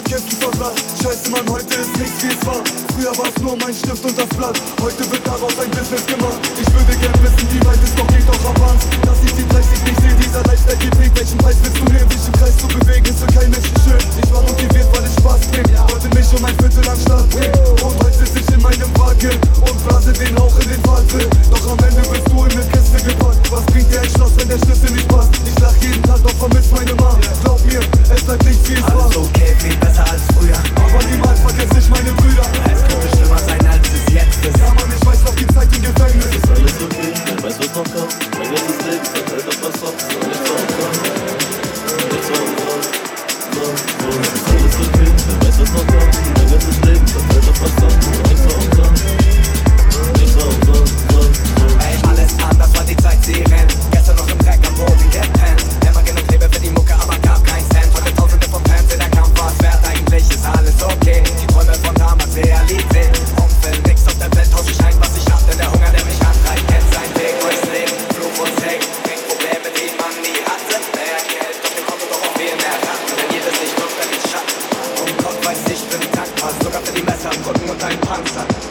Niemand kämpft vor Scheiße Mann, heute ist nichts wie es war. Früher war es nur mein Stift und das Blatt. Heute wird daraus ein Business gemacht. Ich würde gern wissen, wie weit es noch geht, doch verwandt Dass ich die Technik nicht sehe, dieser Lifestyle geht nicht Welchen Preis will fuck up. Like it was lit, I heard the bus up.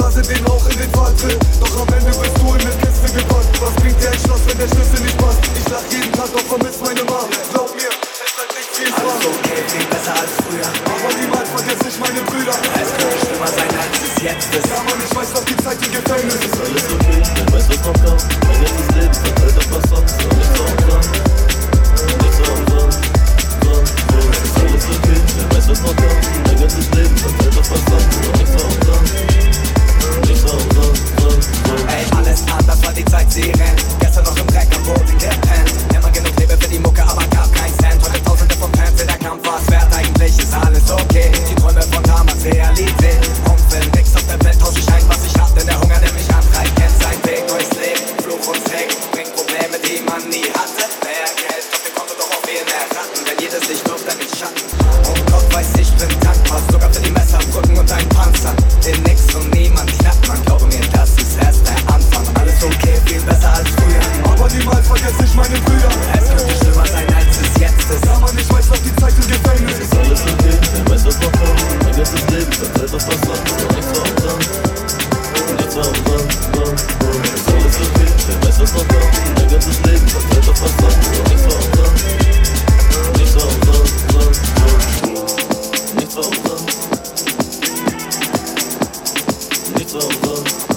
blase den Rauch in den Wald Walze Doch am Ende bist du in eine Kiste gepackt. Was bringt dir ein Schloss, wenn der Schlüssel nicht passt? Ich lach jeden Tag, doch vermiss meine Ma Glaub mir, es wird nicht viel es Alles okay, viel besser als früher. Aber niemals vergesse ich meine Brüder. Es könnte schlimmer sein, als es jetzt ist. Ja Mann, ich weiß, dass die Zeit im Gefängnis ist. Alles okay, ich weiß, was noch kommt. It's over.